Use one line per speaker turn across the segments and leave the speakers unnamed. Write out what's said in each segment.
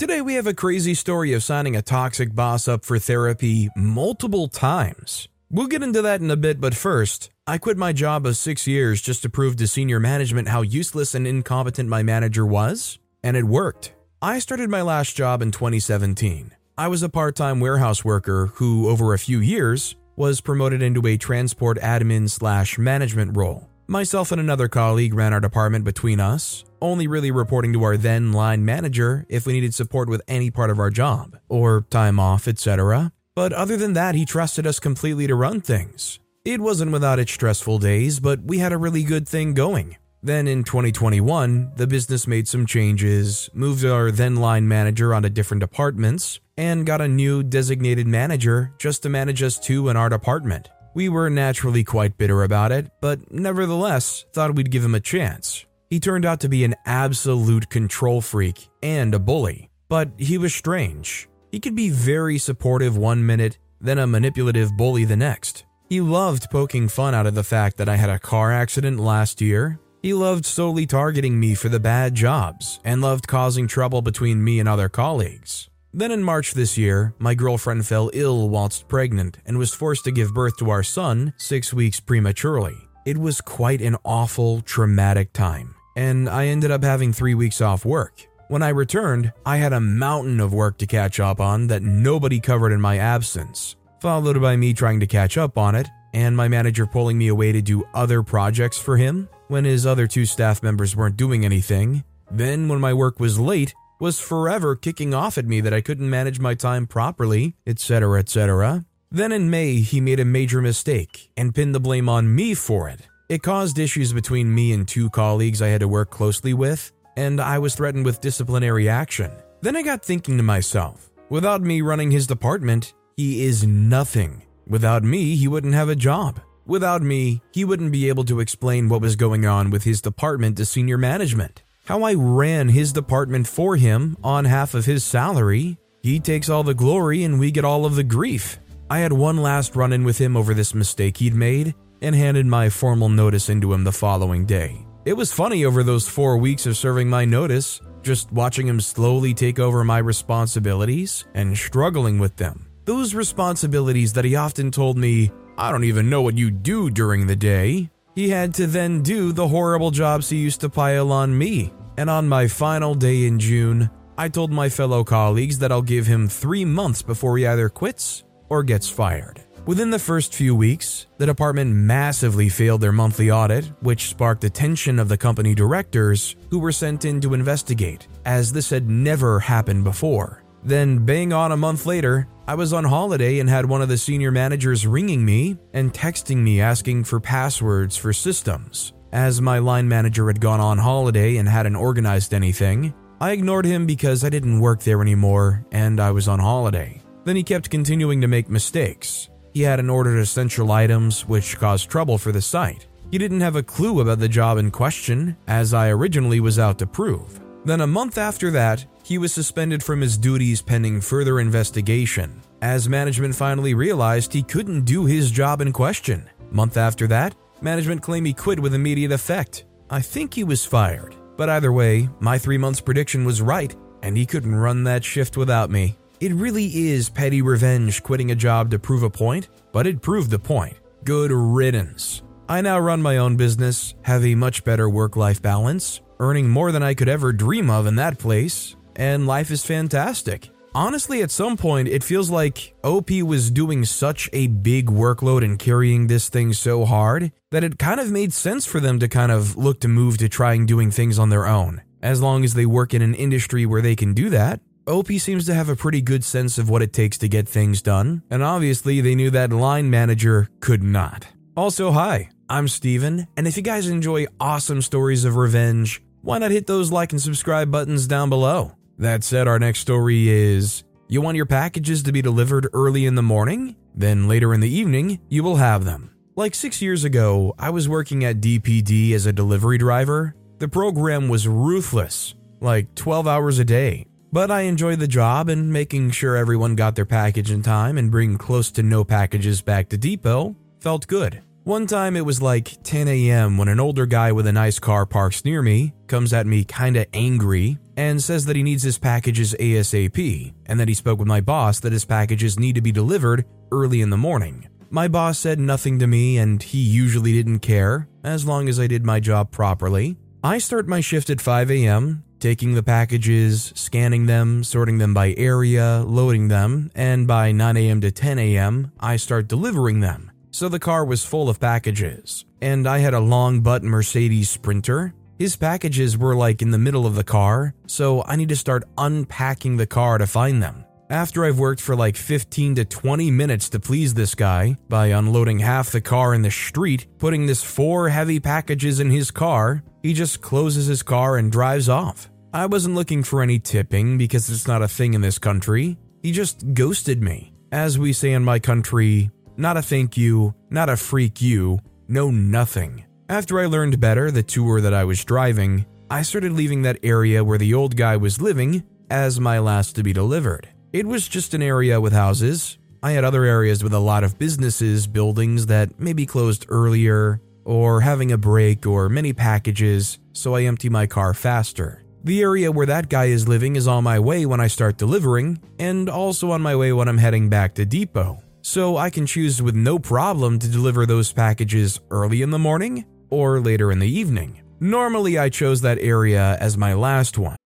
Today, we have a crazy story of signing a toxic boss up for therapy multiple times. We'll get into that in a bit, but first, I quit my job of six years just to prove to senior management how useless and incompetent my manager was, and it worked. I started my last job in 2017. I was a part time warehouse worker who, over a few years, was promoted into a transport admin slash management role. Myself and another colleague ran our department between us, only really reporting to our then line manager if we needed support with any part of our job, or time off, etc. But other than that, he trusted us completely to run things. It wasn't without its stressful days, but we had a really good thing going. Then in 2021, the business made some changes, moved our then line manager onto different departments, and got a new designated manager just to manage us two in our department. We were naturally quite bitter about it, but nevertheless thought we'd give him a chance. He turned out to be an absolute control freak and a bully, but he was strange. He could be very supportive one minute, then a manipulative bully the next. He loved poking fun out of the fact that I had a car accident last year. He loved solely targeting me for the bad jobs and loved causing trouble between me and other colleagues. Then in March this year, my girlfriend fell ill whilst pregnant and was forced to give birth to our son six weeks prematurely. It was quite an awful, traumatic time, and I ended up having three weeks off work. When I returned, I had a mountain of work to catch up on that nobody covered in my absence, followed by me trying to catch up on it, and my manager pulling me away to do other projects for him when his other two staff members weren't doing anything. Then, when my work was late, was forever kicking off at me that I couldn't manage my time properly, etc., etc. Then in May, he made a major mistake and pinned the blame on me for it. It caused issues between me and two colleagues I had to work closely with, and I was threatened with disciplinary action. Then I got thinking to myself, without me running his department, he is nothing. Without me, he wouldn't have a job. Without me, he wouldn't be able to explain what was going on with his department to senior management how I ran his department for him on half of his salary. He takes all the glory and we get all of the grief. I had one last run in with him over this mistake he'd made and handed my formal notice into him the following day. It was funny over those four weeks of serving my notice, just watching him slowly take over my responsibilities and struggling with them. Those responsibilities that he often told me, I don't even know what you do during the day. He had to then do the horrible jobs he used to pile on me and on my final day in June, I told my fellow colleagues that I'll give him three months before he either quits or gets fired. Within the first few weeks, the department massively failed their monthly audit, which sparked attention of the company directors who were sent in to investigate, as this had never happened before. Then, bang on a month later, I was on holiday and had one of the senior managers ringing me and texting me asking for passwords for systems. As my line manager had gone on holiday and hadn't organized anything, I ignored him because I didn't work there anymore and I was on holiday. Then he kept continuing to make mistakes. He hadn't ordered essential items, which caused trouble for the site. He didn't have a clue about the job in question, as I originally was out to prove. Then, a month after that, he was suspended from his duties pending further investigation, as management finally realized he couldn't do his job in question. Month after that, Management claimed he quit with immediate effect. I think he was fired. But either way, my three months prediction was right, and he couldn't run that shift without me. It really is petty revenge quitting a job to prove a point, but it proved the point. Good riddance. I now run my own business, have a much better work life balance, earning more than I could ever dream of in that place, and life is fantastic. Honestly, at some point, it feels like OP was doing such a big workload and carrying this thing so hard that it kind of made sense for them to kind of look to move to trying doing things on their own. As long as they work in an industry where they can do that, OP seems to have a pretty good sense of what it takes to get things done, and obviously they knew that line manager could not. Also, hi, I'm Steven, and if you guys enjoy awesome stories of revenge, why not hit those like and subscribe buttons down below? That said, our next story is you want your packages to be delivered early in the morning? Then later in the evening, you will have them. Like six years ago, I was working at DPD as a delivery driver. The program was ruthless, like 12 hours a day. But I enjoyed the job and making sure everyone got their package in time and bringing close to no packages back to depot felt good. One time it was like 10 a.m. when an older guy with a nice car parks near me, comes at me kinda angry, and says that he needs his packages ASAP, and that he spoke with my boss that his packages need to be delivered early in the morning. My boss said nothing to me, and he usually didn't care, as long as I did my job properly. I start my shift at 5 a.m., taking the packages, scanning them, sorting them by area, loading them, and by 9 a.m. to 10 a.m., I start delivering them. So the car was full of packages, and I had a long butt Mercedes Sprinter. His packages were like in the middle of the car, so I need to start unpacking the car to find them. After I've worked for like 15 to 20 minutes to please this guy by unloading half the car in the street, putting this four heavy packages in his car, he just closes his car and drives off. I wasn't looking for any tipping because it's not a thing in this country. He just ghosted me. As we say in my country, not a thank you, not a freak you, no nothing. After I learned better the tour that I was driving, I started leaving that area where the old guy was living as my last to be delivered. It was just an area with houses. I had other areas with a lot of businesses, buildings that maybe closed earlier, or having a break, or many packages, so I empty my car faster. The area where that guy is living is on my way when I start delivering, and also on my way when I'm heading back to depot. So I can choose with no problem to deliver those packages early in the morning or later in the evening. Normally, I chose that area as my last one.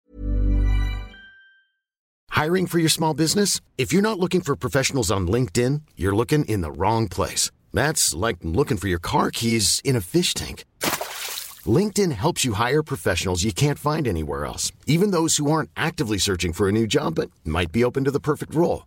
Hiring for your small business? If you're not looking for professionals on LinkedIn, you're looking in the wrong place. That's like looking for your car keys in a fish tank. LinkedIn helps you hire professionals you can't find anywhere else, even those who aren't actively searching for a new job but might be open to the perfect role.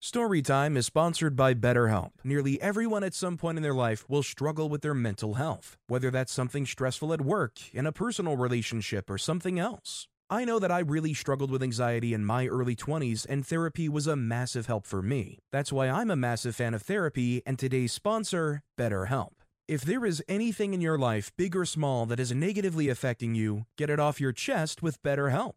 Storytime is sponsored by BetterHelp. Nearly everyone at some point in their life will struggle with their mental health, whether that's something stressful at work, in a personal relationship, or something else. I know that I really struggled with anxiety in my early 20s, and therapy was a massive help for me. That's why I'm a massive fan of therapy and today's sponsor, BetterHelp. If there is anything in your life, big or small, that is negatively affecting you, get it off your chest with BetterHelp.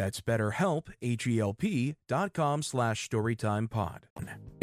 That's betterhelp, H-E-L-P dot com slash storytimepod.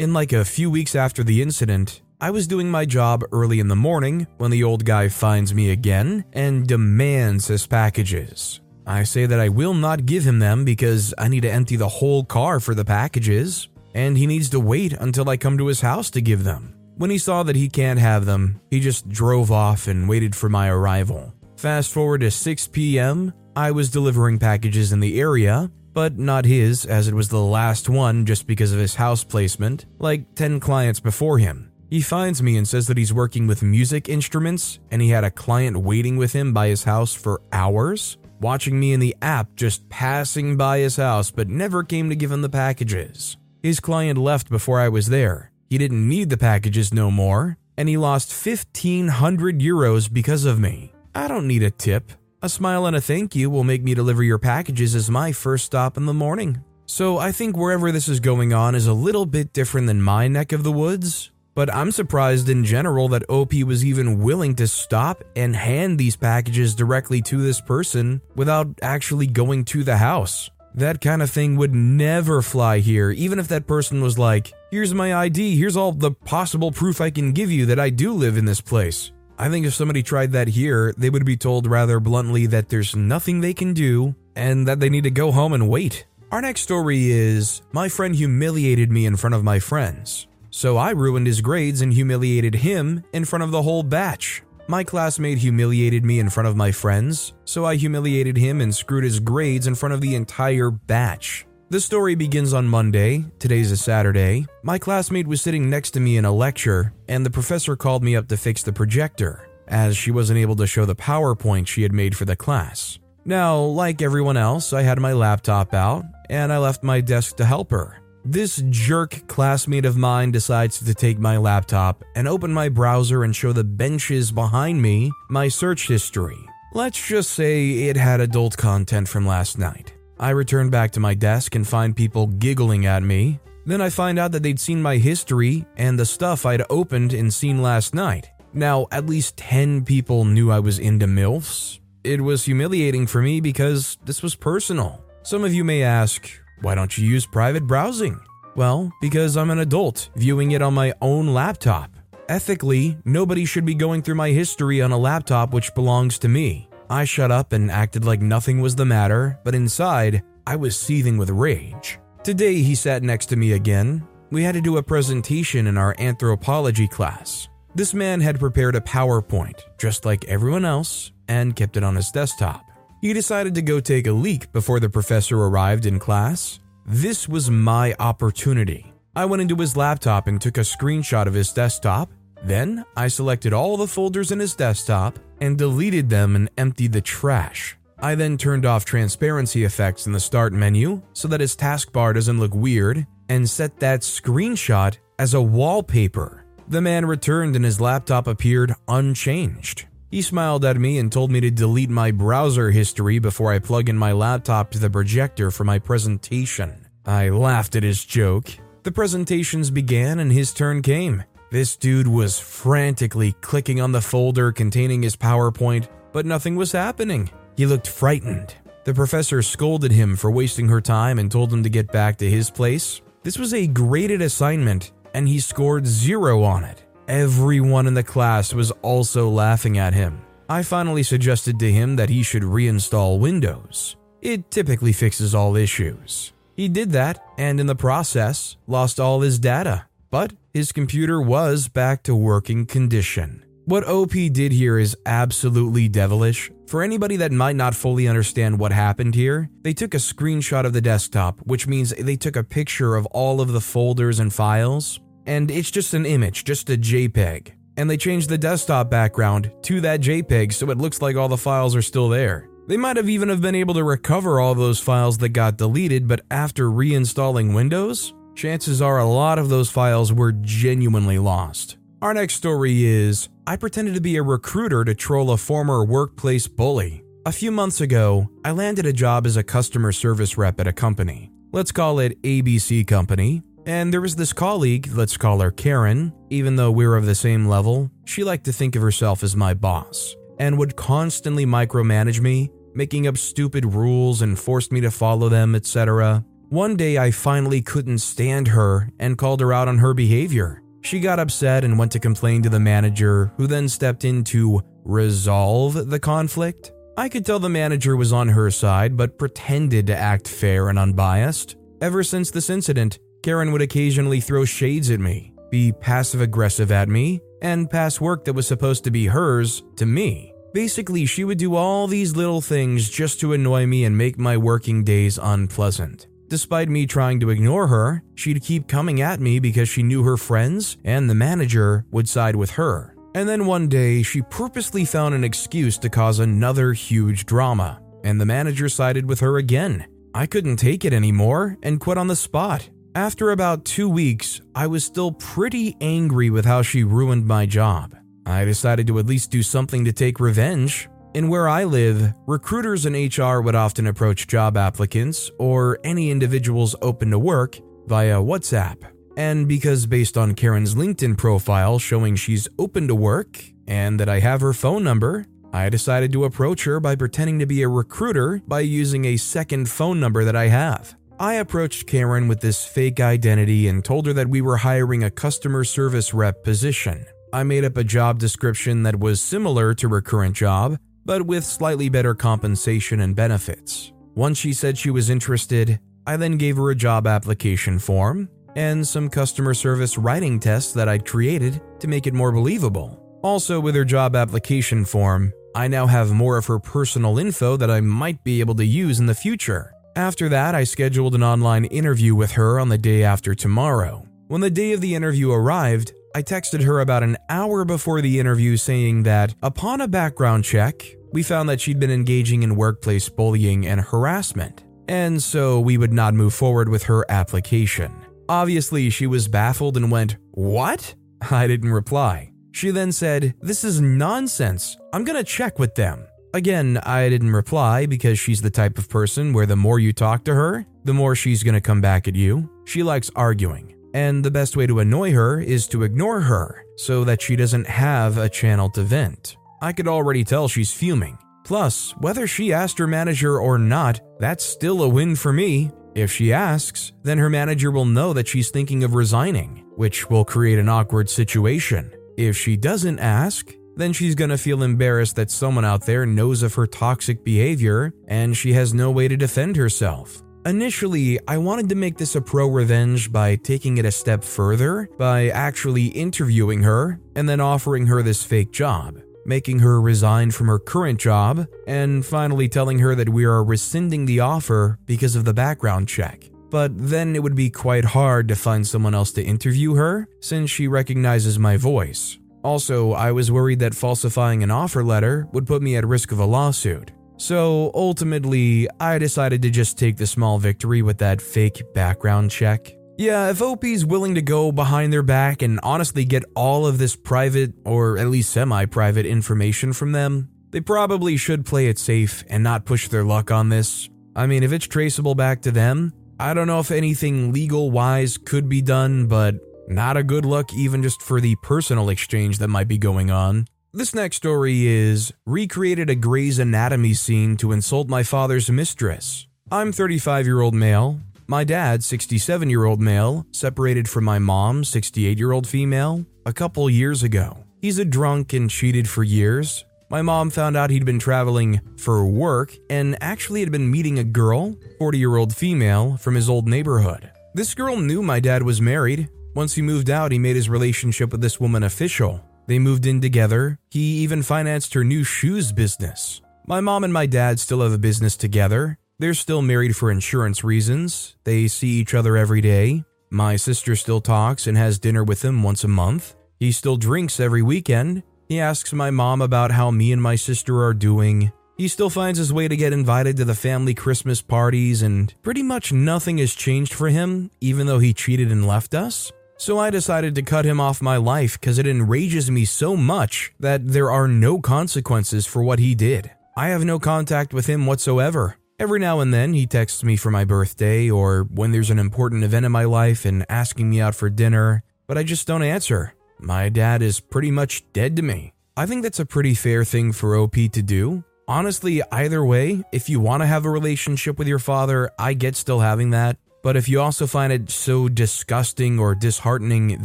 In like a few weeks after the incident, I was doing my job early in the morning when the old guy finds me again and demands his packages. I say that I will not give him them because I need to empty the whole car for the packages, and he needs to wait until I come to his house to give them. When he saw that he can't have them, he just drove off and waited for my arrival. Fast forward to 6 p.m., I was delivering packages in the area, but not his, as it was the last one just because of his house placement, like 10 clients before him. He finds me and says that he's working with music instruments and he had a client waiting with him by his house for hours, watching me in the app just passing by his house but never came to give him the packages. His client left before I was there. He didn't need the packages no more, and he lost 1500 euros because of me. I don't need a tip. A smile and a thank you will make me deliver your packages as my first stop in the morning. So I think wherever this is going on is a little bit different than my neck of the woods, but I'm surprised in general that OP was even willing to stop and hand these packages directly to this person without actually going to the house. That kind of thing would never fly here, even if that person was like, Here's my ID, here's all the possible proof I can give you that I do live in this place. I think if somebody tried that here, they would be told rather bluntly that there's nothing they can do and that they need to go home and wait. Our next story is My friend humiliated me in front of my friends. So I ruined his grades and humiliated him in front of the whole batch. My classmate humiliated me in front of my friends, so I humiliated him and screwed his grades in front of the entire batch. The story begins on Monday, today's a Saturday. My classmate was sitting next to me in a lecture, and the professor called me up to fix the projector, as she wasn't able to show the PowerPoint she had made for the class. Now, like everyone else, I had my laptop out, and I left my desk to help her. This jerk classmate of mine decides to take my laptop and open my browser and show the benches behind me my search history. Let's just say it had adult content from last night. I return back to my desk and find people giggling at me. Then I find out that they'd seen my history and the stuff I'd opened and seen last night. Now, at least 10 people knew I was into MILFs. It was humiliating for me because this was personal. Some of you may ask, why don't you use private browsing? Well, because I'm an adult viewing it on my own laptop. Ethically, nobody should be going through my history on a laptop which belongs to me. I shut up and acted like nothing was the matter, but inside, I was seething with rage. Today, he sat next to me again. We had to do a presentation in our anthropology class. This man had prepared a PowerPoint, just like everyone else, and kept it on his desktop. He decided to go take a leak before the professor arrived in class. This was my opportunity. I went into his laptop and took a screenshot of his desktop. Then I selected all the folders in his desktop and deleted them and emptied the trash. I then turned off transparency effects in the start menu so that his taskbar doesn't look weird and set that screenshot as a wallpaper. The man returned and his laptop appeared unchanged. He smiled at me and told me to delete my browser history before I plug in my laptop to the projector for my presentation. I laughed at his joke. The presentations began and his turn came. This dude was frantically clicking on the folder containing his PowerPoint, but nothing was happening. He looked frightened. The professor scolded him for wasting her time and told him to get back to his place. This was a graded assignment, and he scored zero on it. Everyone in the class was also laughing at him. I finally suggested to him that he should reinstall Windows. It typically fixes all issues. He did that, and in the process, lost all his data but his computer was back to working condition. What OP did here is absolutely devilish. For anybody that might not fully understand what happened here, they took a screenshot of the desktop, which means they took a picture of all of the folders and files, and it's just an image, just a JPEG. And they changed the desktop background to that JPEG so it looks like all the files are still there. They might have even have been able to recover all those files that got deleted, but after reinstalling Windows, chances are a lot of those files were genuinely lost. Our next story is I pretended to be a recruiter to troll a former workplace bully. A few months ago, I landed a job as a customer service rep at a company. Let's call it ABC Company. And there was this colleague, let's call her Karen. Even though we're of the same level, she liked to think of herself as my boss and would constantly micromanage me, making up stupid rules and forced me to follow them, etc. One day I finally couldn't stand her and called her out on her behavior. She got upset and went to complain to the manager, who then stepped in to resolve the conflict. I could tell the manager was on her side, but pretended to act fair and unbiased. Ever since this incident, Karen would occasionally throw shades at me, be passive aggressive at me, and pass work that was supposed to be hers to me. Basically, she would do all these little things just to annoy me and make my working days unpleasant. Despite me trying to ignore her, she'd keep coming at me because she knew her friends and the manager would side with her. And then one day, she purposely found an excuse to cause another huge drama, and the manager sided with her again. I couldn't take it anymore and quit on the spot. After about two weeks, I was still pretty angry with how she ruined my job. I decided to at least do something to take revenge. In where I live, recruiters and HR would often approach job applicants or any individuals open to work via WhatsApp. And because based on Karen's LinkedIn profile showing she's open to work and that I have her phone number, I decided to approach her by pretending to be a recruiter by using a second phone number that I have. I approached Karen with this fake identity and told her that we were hiring a customer service rep position. I made up a job description that was similar to her current job, but with slightly better compensation and benefits. Once she said she was interested, I then gave her a job application form and some customer service writing tests that I'd created to make it more believable. Also, with her job application form, I now have more of her personal info that I might be able to use in the future. After that, I scheduled an online interview with her on the day after tomorrow. When the day of the interview arrived, I texted her about an hour before the interview saying that upon a background check, we found that she'd been engaging in workplace bullying and harassment, and so we would not move forward with her application. Obviously, she was baffled and went, What? I didn't reply. She then said, This is nonsense. I'm gonna check with them. Again, I didn't reply because she's the type of person where the more you talk to her, the more she's gonna come back at you. She likes arguing, and the best way to annoy her is to ignore her so that she doesn't have a channel to vent. I could already tell she's fuming. Plus, whether she asked her manager or not, that's still a win for me. If she asks, then her manager will know that she's thinking of resigning, which will create an awkward situation. If she doesn't ask, then she's gonna feel embarrassed that someone out there knows of her toxic behavior and she has no way to defend herself. Initially, I wanted to make this a pro revenge by taking it a step further by actually interviewing her and then offering her this fake job, making her resign from her current job, and finally telling her that we are rescinding the offer because of the background check. But then it would be quite hard to find someone else to interview her since she recognizes my voice. Also, I was worried that falsifying an offer letter would put me at risk of a lawsuit. So ultimately, I decided to just take the small victory with that fake background check. Yeah, if OP's willing to go behind their back and honestly get all of this private, or at least semi private information from them, they probably should play it safe and not push their luck on this. I mean, if it's traceable back to them, I don't know if anything legal wise could be done, but not a good look even just for the personal exchange that might be going on. This next story is recreated a Grey's Anatomy scene to insult my father's mistress. I'm 35 year old male. My dad, 67 year old male, separated from my mom, 68 year old female, a couple years ago. He's a drunk and cheated for years. My mom found out he'd been traveling for work and actually had been meeting a girl, 40 year old female, from his old neighborhood. This girl knew my dad was married, once he moved out, he made his relationship with this woman official. They moved in together. He even financed her new shoes business. My mom and my dad still have a business together. They're still married for insurance reasons. They see each other every day. My sister still talks and has dinner with him once a month. He still drinks every weekend. He asks my mom about how me and my sister are doing. He still finds his way to get invited to the family Christmas parties, and pretty much nothing has changed for him, even though he cheated and left us. So I decided to cut him off my life because it enrages me so much that there are no consequences for what he did. I have no contact with him whatsoever. Every now and then he texts me for my birthday or when there's an important event in my life and asking me out for dinner, but I just don't answer. My dad is pretty much dead to me. I think that's a pretty fair thing for OP to do. Honestly, either way, if you want to have a relationship with your father, I get still having that. But if you also find it so disgusting or disheartening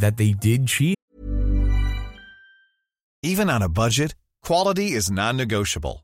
that they did cheat,
even on a budget, quality is non-negotiable.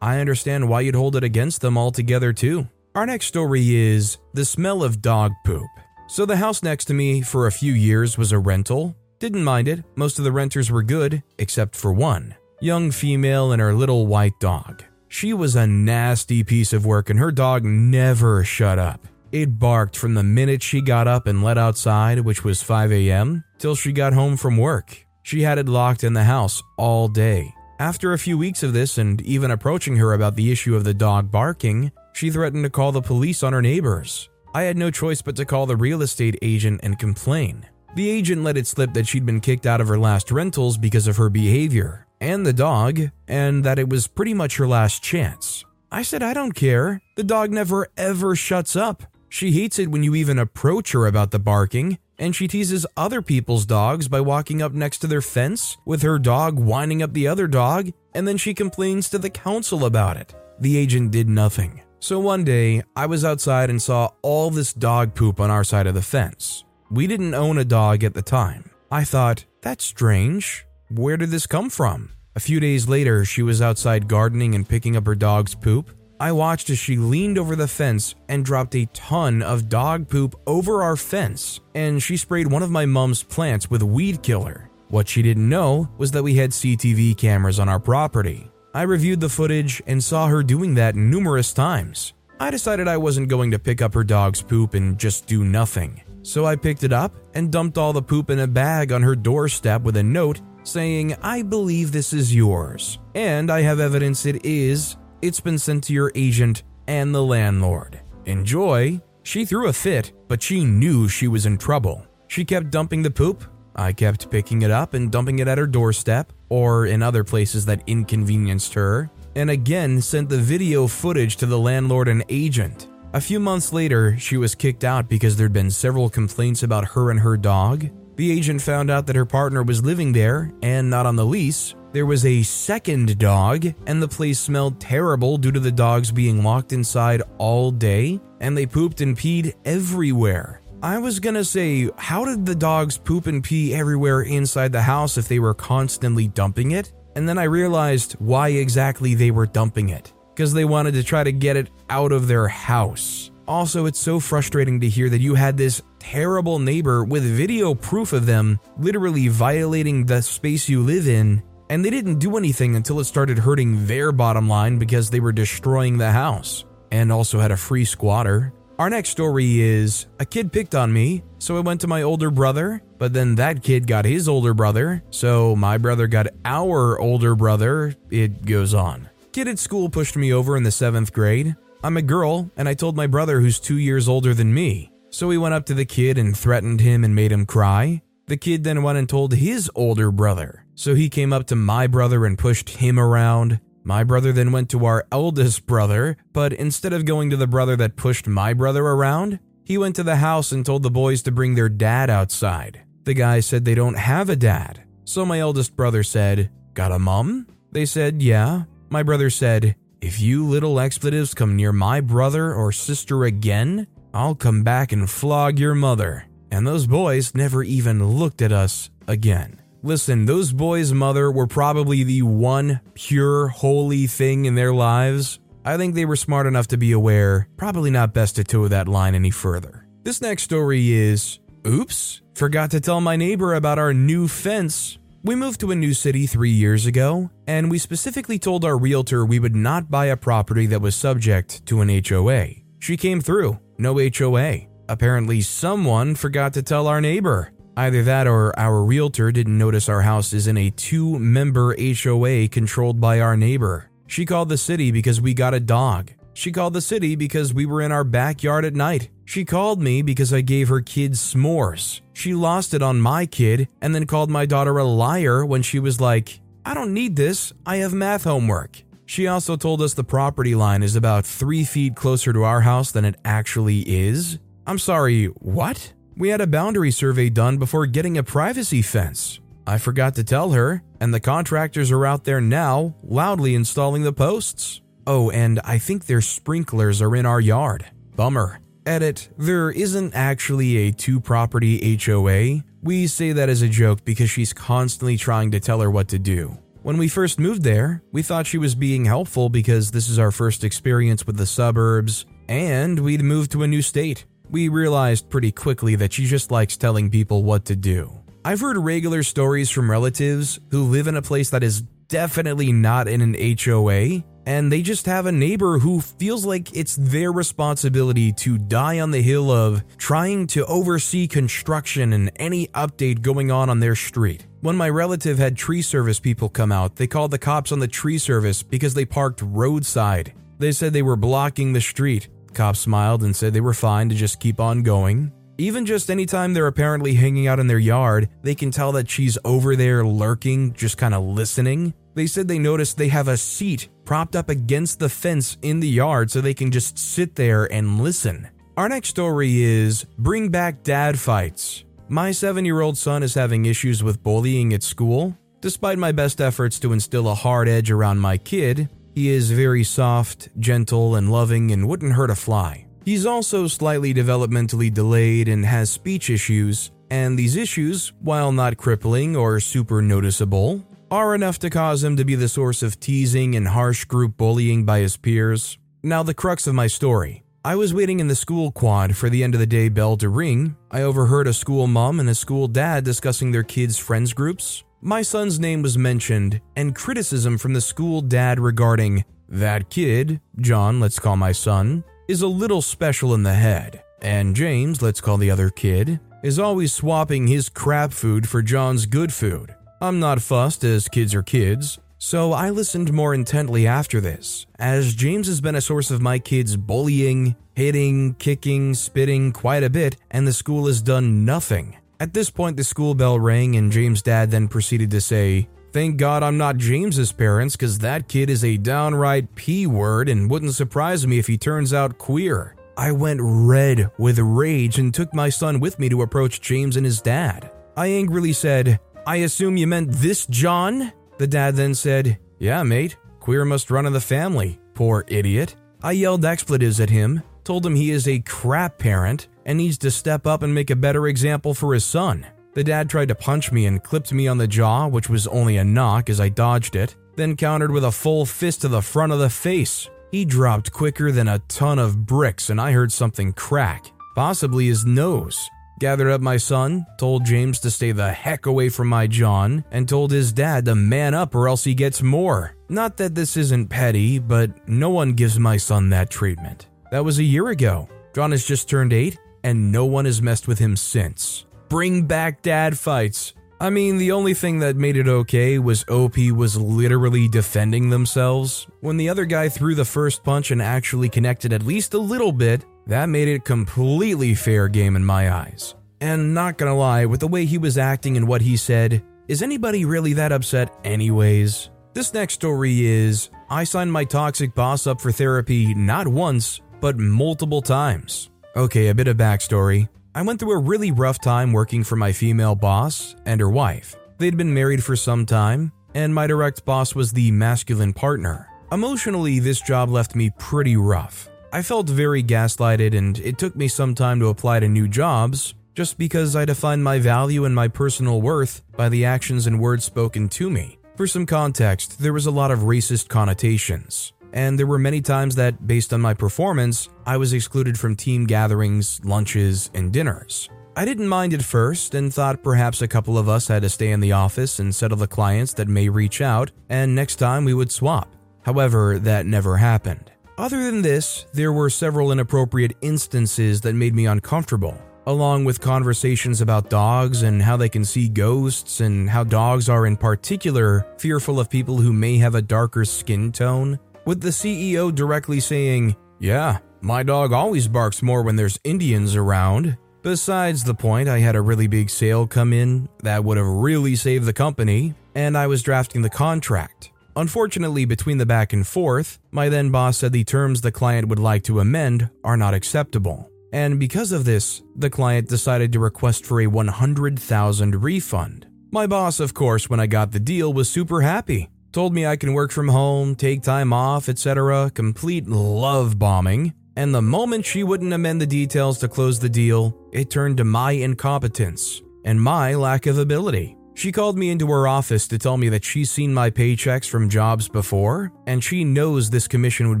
I understand why you'd hold it against them altogether, too. Our next story is the smell of dog poop. So, the house next to me for a few years was a rental. Didn't mind it, most of the renters were good, except for one young female and her little white dog. She was a nasty piece of work, and her dog never shut up. It barked from the minute she got up and let outside, which was 5 a.m., till she got home from work. She had it locked in the house all day. After a few weeks of this, and even approaching her about the issue of the dog barking, she threatened to call the police on her neighbors. I had no choice but to call the real estate agent and complain. The agent let it slip that she'd been kicked out of her last rentals because of her behavior, and the dog, and that it was pretty much her last chance. I said, I don't care. The dog never ever shuts up. She hates it when you even approach her about the barking, and she teases other people's dogs by walking up next to their fence with her dog winding up the other dog, and then she complains to the council about it. The agent did nothing. So one day, I was outside and saw all this dog poop on our side of the fence. We didn't own a dog at the time. I thought, that's strange. Where did this come from? A few days later, she was outside gardening and picking up her dog's poop. I watched as she leaned over the fence and dropped a ton of dog poop over our fence, and she sprayed one of my mom's plants with weed killer. What she didn't know was that we had CTV cameras on our property. I reviewed the footage and saw her doing that numerous times. I decided I wasn't going to pick up her dog's poop and just do nothing. So I picked it up and dumped all the poop in a bag on her doorstep with a note saying, I believe this is yours, and I have evidence it is. It's been sent to your agent and the landlord. Enjoy. She threw a fit, but she knew she was in trouble. She kept dumping the poop. I kept picking it up and dumping it at her doorstep or in other places that inconvenienced her, and again sent the video footage to the landlord and agent. A few months later, she was kicked out because there'd been several complaints about her and her dog. The agent found out that her partner was living there and not on the lease. There was a second dog, and the place smelled terrible due to the dogs being locked inside all day, and they pooped and peed everywhere. I was gonna say, how did the dogs poop and pee everywhere inside the house if they were constantly dumping it? And then I realized why exactly they were dumping it because they wanted to try to get it out of their house. Also, it's so frustrating to hear that you had this terrible neighbor with video proof of them literally violating the space you live in, and they didn't do anything until it started hurting their bottom line because they were destroying the house, and also had a free squatter. Our next story is a kid picked on me, so I went to my older brother, but then that kid got his older brother, so my brother got our older brother. It goes on. Kid at school pushed me over in the seventh grade. I'm a girl, and I told my brother who's two years older than me. So he went up to the kid and threatened him and made him cry. The kid then went and told his older brother. So he came up to my brother and pushed him around. My brother then went to our eldest brother, but instead of going to the brother that pushed my brother around, he went to the house and told the boys to bring their dad outside. The guy said they don't have a dad. So my eldest brother said, Got a mom? They said, Yeah. My brother said, If you little expletives come near my brother or sister again, I'll come back and flog your mother. And those boys never even looked at us again. Listen, those boys' mother were probably the one pure, holy thing in their lives. I think they were smart enough to be aware, probably not best to toe that line any further. This next story is Oops, forgot to tell my neighbor about our new fence we moved to a new city three years ago, and we specifically told our realtor we would not buy a property that was subject to an HOA. She came through, no HOA. Apparently, someone forgot to tell our neighbor. Either that or our realtor didn't notice our house is in a two member HOA controlled by our neighbor. She called the city because we got a dog. She called the city because we were in our backyard at night. She called me because I gave her kids s'mores. She lost it on my kid and then called my daughter a liar when she was like, I don't need this, I have math homework. She also told us the property line is about three feet closer to our house than it actually is. I'm sorry, what? We had a boundary survey done before getting a privacy fence. I forgot to tell her, and the contractors are out there now, loudly installing the posts. Oh, and I think their sprinklers are in our yard. Bummer. Edit, there isn't actually a two property HOA. We say that as a joke because she's constantly trying to tell her what to do. When we first moved there, we thought she was being helpful because this is our first experience with the suburbs, and we'd moved to a new state. We realized pretty quickly that she just likes telling people what to do. I've heard regular stories from relatives who live in a place that is definitely not in an HOA, and they just have a neighbor who feels like it's their responsibility to die on the hill of trying to oversee construction and any update going on on their street. When my relative had tree service people come out, they called the cops on the tree service because they parked roadside. They said they were blocking the street. Cops smiled and said they were fine to just keep on going. Even just anytime they're apparently hanging out in their yard, they can tell that she's over there lurking, just kind of listening. They said they noticed they have a seat propped up against the fence in the yard so they can just sit there and listen. Our next story is Bring Back Dad Fights. My seven year old son is having issues with bullying at school. Despite my best efforts to instill a hard edge around my kid, he is very soft, gentle, and loving and wouldn't hurt a fly. He's also slightly developmentally delayed and has speech issues, and these issues, while not crippling or super noticeable, are enough to cause him to be the source of teasing and harsh group bullying by his peers. Now, the crux of my story. I was waiting in the school quad for the end of the day bell to ring. I overheard a school mom and a school dad discussing their kids' friends groups. My son's name was mentioned, and criticism from the school dad regarding that kid, John, let's call my son, is a little special in the head. And James, let's call the other kid, is always swapping his crap food for John's good food. I'm not fussed as kids are kids, so I listened more intently after this, as James has been a source of my kids' bullying, hitting, kicking, spitting quite a bit, and the school has done nothing. At this point, the school bell rang, and James' dad then proceeded to say, Thank God I'm not James's parents, because that kid is a downright P word and wouldn't surprise me if he turns out queer. I went red with rage and took my son with me to approach James and his dad. I angrily said, I assume you meant this John? The dad then said, Yeah, mate, queer must run in the family, poor idiot. I yelled expletives at him, told him he is a crap parent and needs to step up and make a better example for his son. The dad tried to punch me and clipped me on the jaw, which was only a knock as I dodged it, then countered with a full fist to the front of the face. He dropped quicker than a ton of bricks, and I heard something crack, possibly his nose. Gathered up my son, told James to stay the heck away from my John, and told his dad to man up or else he gets more. Not that this isn't petty, but no one gives my son that treatment. That was a year ago. John has just turned 8, and no one has messed with him since. Bring back dad fights. I mean, the only thing that made it okay was OP was literally defending themselves. When the other guy threw the first punch and actually connected at least a little bit, that made it completely fair game in my eyes. And not gonna lie, with the way he was acting and what he said, is anybody really that upset, anyways? This next story is I signed my toxic boss up for therapy not once, but multiple times. Okay, a bit of backstory. I went through a really rough time working for my female boss and her wife. They'd been married for some time, and my direct boss was the masculine partner. Emotionally, this job left me pretty rough. I felt very gaslighted, and it took me some time to apply to new jobs, just because I defined my value and my personal worth by the actions and words spoken to me. For some context, there was a lot of racist connotations, and there were many times that, based on my performance, I was excluded from team gatherings, lunches, and dinners. I didn't mind at first and thought perhaps a couple of us had to stay in the office and settle the clients that may reach out, and next time we would swap. However, that never happened. Other than this, there were several inappropriate instances that made me uncomfortable, along with conversations about dogs and how they can see ghosts, and how dogs are in particular fearful of people who may have a darker skin tone. With the CEO directly saying, Yeah, my dog always barks more when there's Indians around. Besides the point, I had a really big sale come in that would have really saved the company, and I was drafting the contract. Unfortunately, between the back and forth, my then boss said the terms the client would like to amend are not acceptable. And because of this, the client decided to request for a 100,000 refund. My boss, of course, when I got the deal was super happy. Told me I can work from home, take time off, etc. Complete love bombing. And the moment she wouldn't amend the details to close the deal, it turned to my incompetence and my lack of ability. She called me into her office to tell me that she's seen my paychecks from jobs before, and she knows this commission would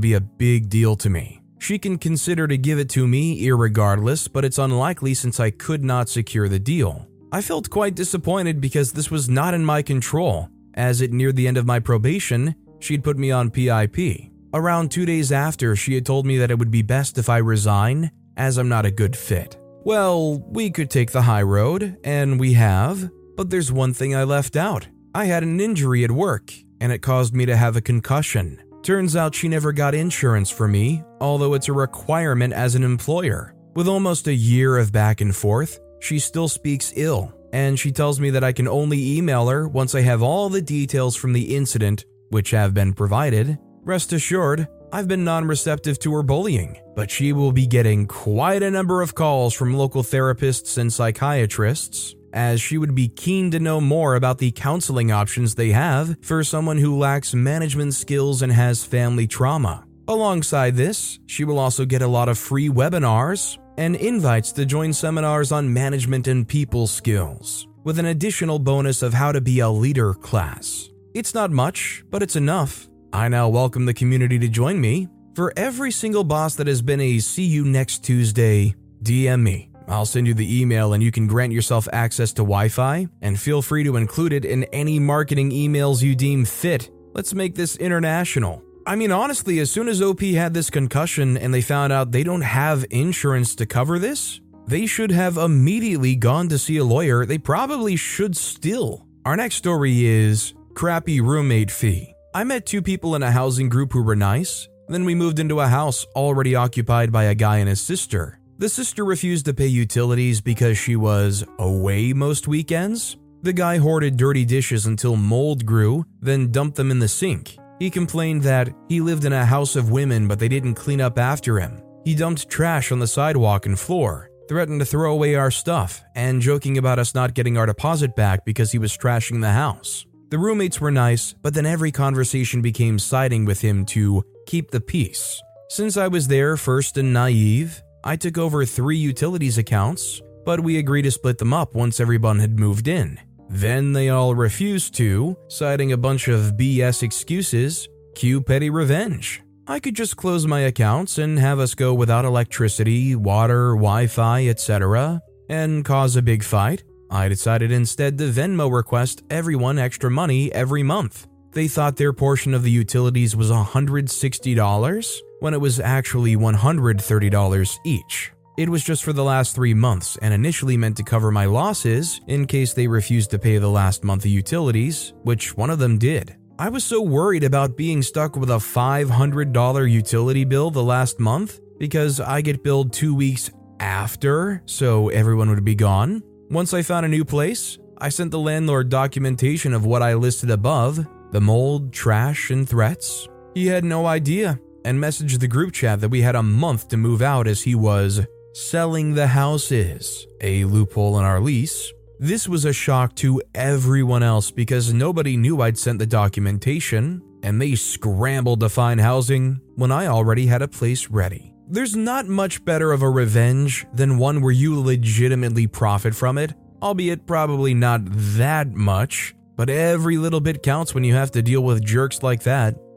be a big deal to me. She can consider to give it to me irregardless, but it's unlikely since I could not secure the deal. I felt quite disappointed because this was not in my control, as it neared the end of my probation, she'd put me on PIP. Around two days after, she had told me that it would be best if I resign, as I'm not a good fit. Well, we could take the high road, and we have, but there's one thing I left out. I had an injury at work, and it caused me to have a concussion. Turns out she never got insurance for me, although it's a requirement as an employer. With almost a year of back and forth, she still speaks ill, and she tells me that I can only email her once I have all the details from the incident, which have been provided. Rest assured, I've been non receptive to her bullying, but she will be getting quite a number of calls from local therapists and psychiatrists as she would be keen to know more about the counseling options they have for someone who lacks management skills and has family trauma. Alongside this, she will also get a lot of free webinars and invites to join seminars on management and people skills, with an additional bonus of how to be a leader class. It's not much, but it's enough. I now welcome the community to join me. For every single boss that has been a see you next Tuesday, DM me. I'll send you the email and you can grant yourself access to Wi Fi, and feel free to include it in any marketing emails you deem fit. Let's make this international. I mean, honestly, as soon as OP had this concussion and they found out they don't have insurance to cover this, they should have immediately gone to see a lawyer. They probably should still. Our next story is crappy roommate fee. I met two people in a housing group who were nice. Then we moved into a house already occupied by a guy and his sister. The sister refused to pay utilities because she was away most weekends. The guy hoarded dirty dishes until mold grew, then dumped them in the sink. He complained that he lived in a house of women, but they didn't clean up after him. He dumped trash on the sidewalk and floor, threatened to throw away our stuff, and joking about us not getting our deposit back because he was trashing the house. The roommates were nice, but then every conversation became siding with him to keep the peace. Since I was there first and naive, I took over three utilities accounts, but we agreed to split them up once everyone had moved in. Then they all refused to, citing a bunch of BS excuses, cue petty revenge. I could just close my accounts and have us go without electricity, water, Wi Fi, etc., and cause a big fight. I decided instead to Venmo request everyone extra money every month. They thought their portion of the utilities was $160 when it was actually $130 each. It was just for the last three months and initially meant to cover my losses in case they refused to pay the last month of utilities, which one of them did. I was so worried about being stuck with a $500 utility bill the last month because I get billed two weeks after, so everyone would be gone. Once I found a new place, I sent the landlord documentation of what I listed above the mold, trash, and threats. He had no idea and messaged the group chat that we had a month to move out as he was selling the house is a loophole in our lease. This was a shock to everyone else because nobody knew I'd sent the documentation, and they scrambled to find housing when I already had a place ready. There's not much better of a revenge than one where you legitimately profit from it, albeit probably not that much, but every little bit counts when you have to deal with jerks like that.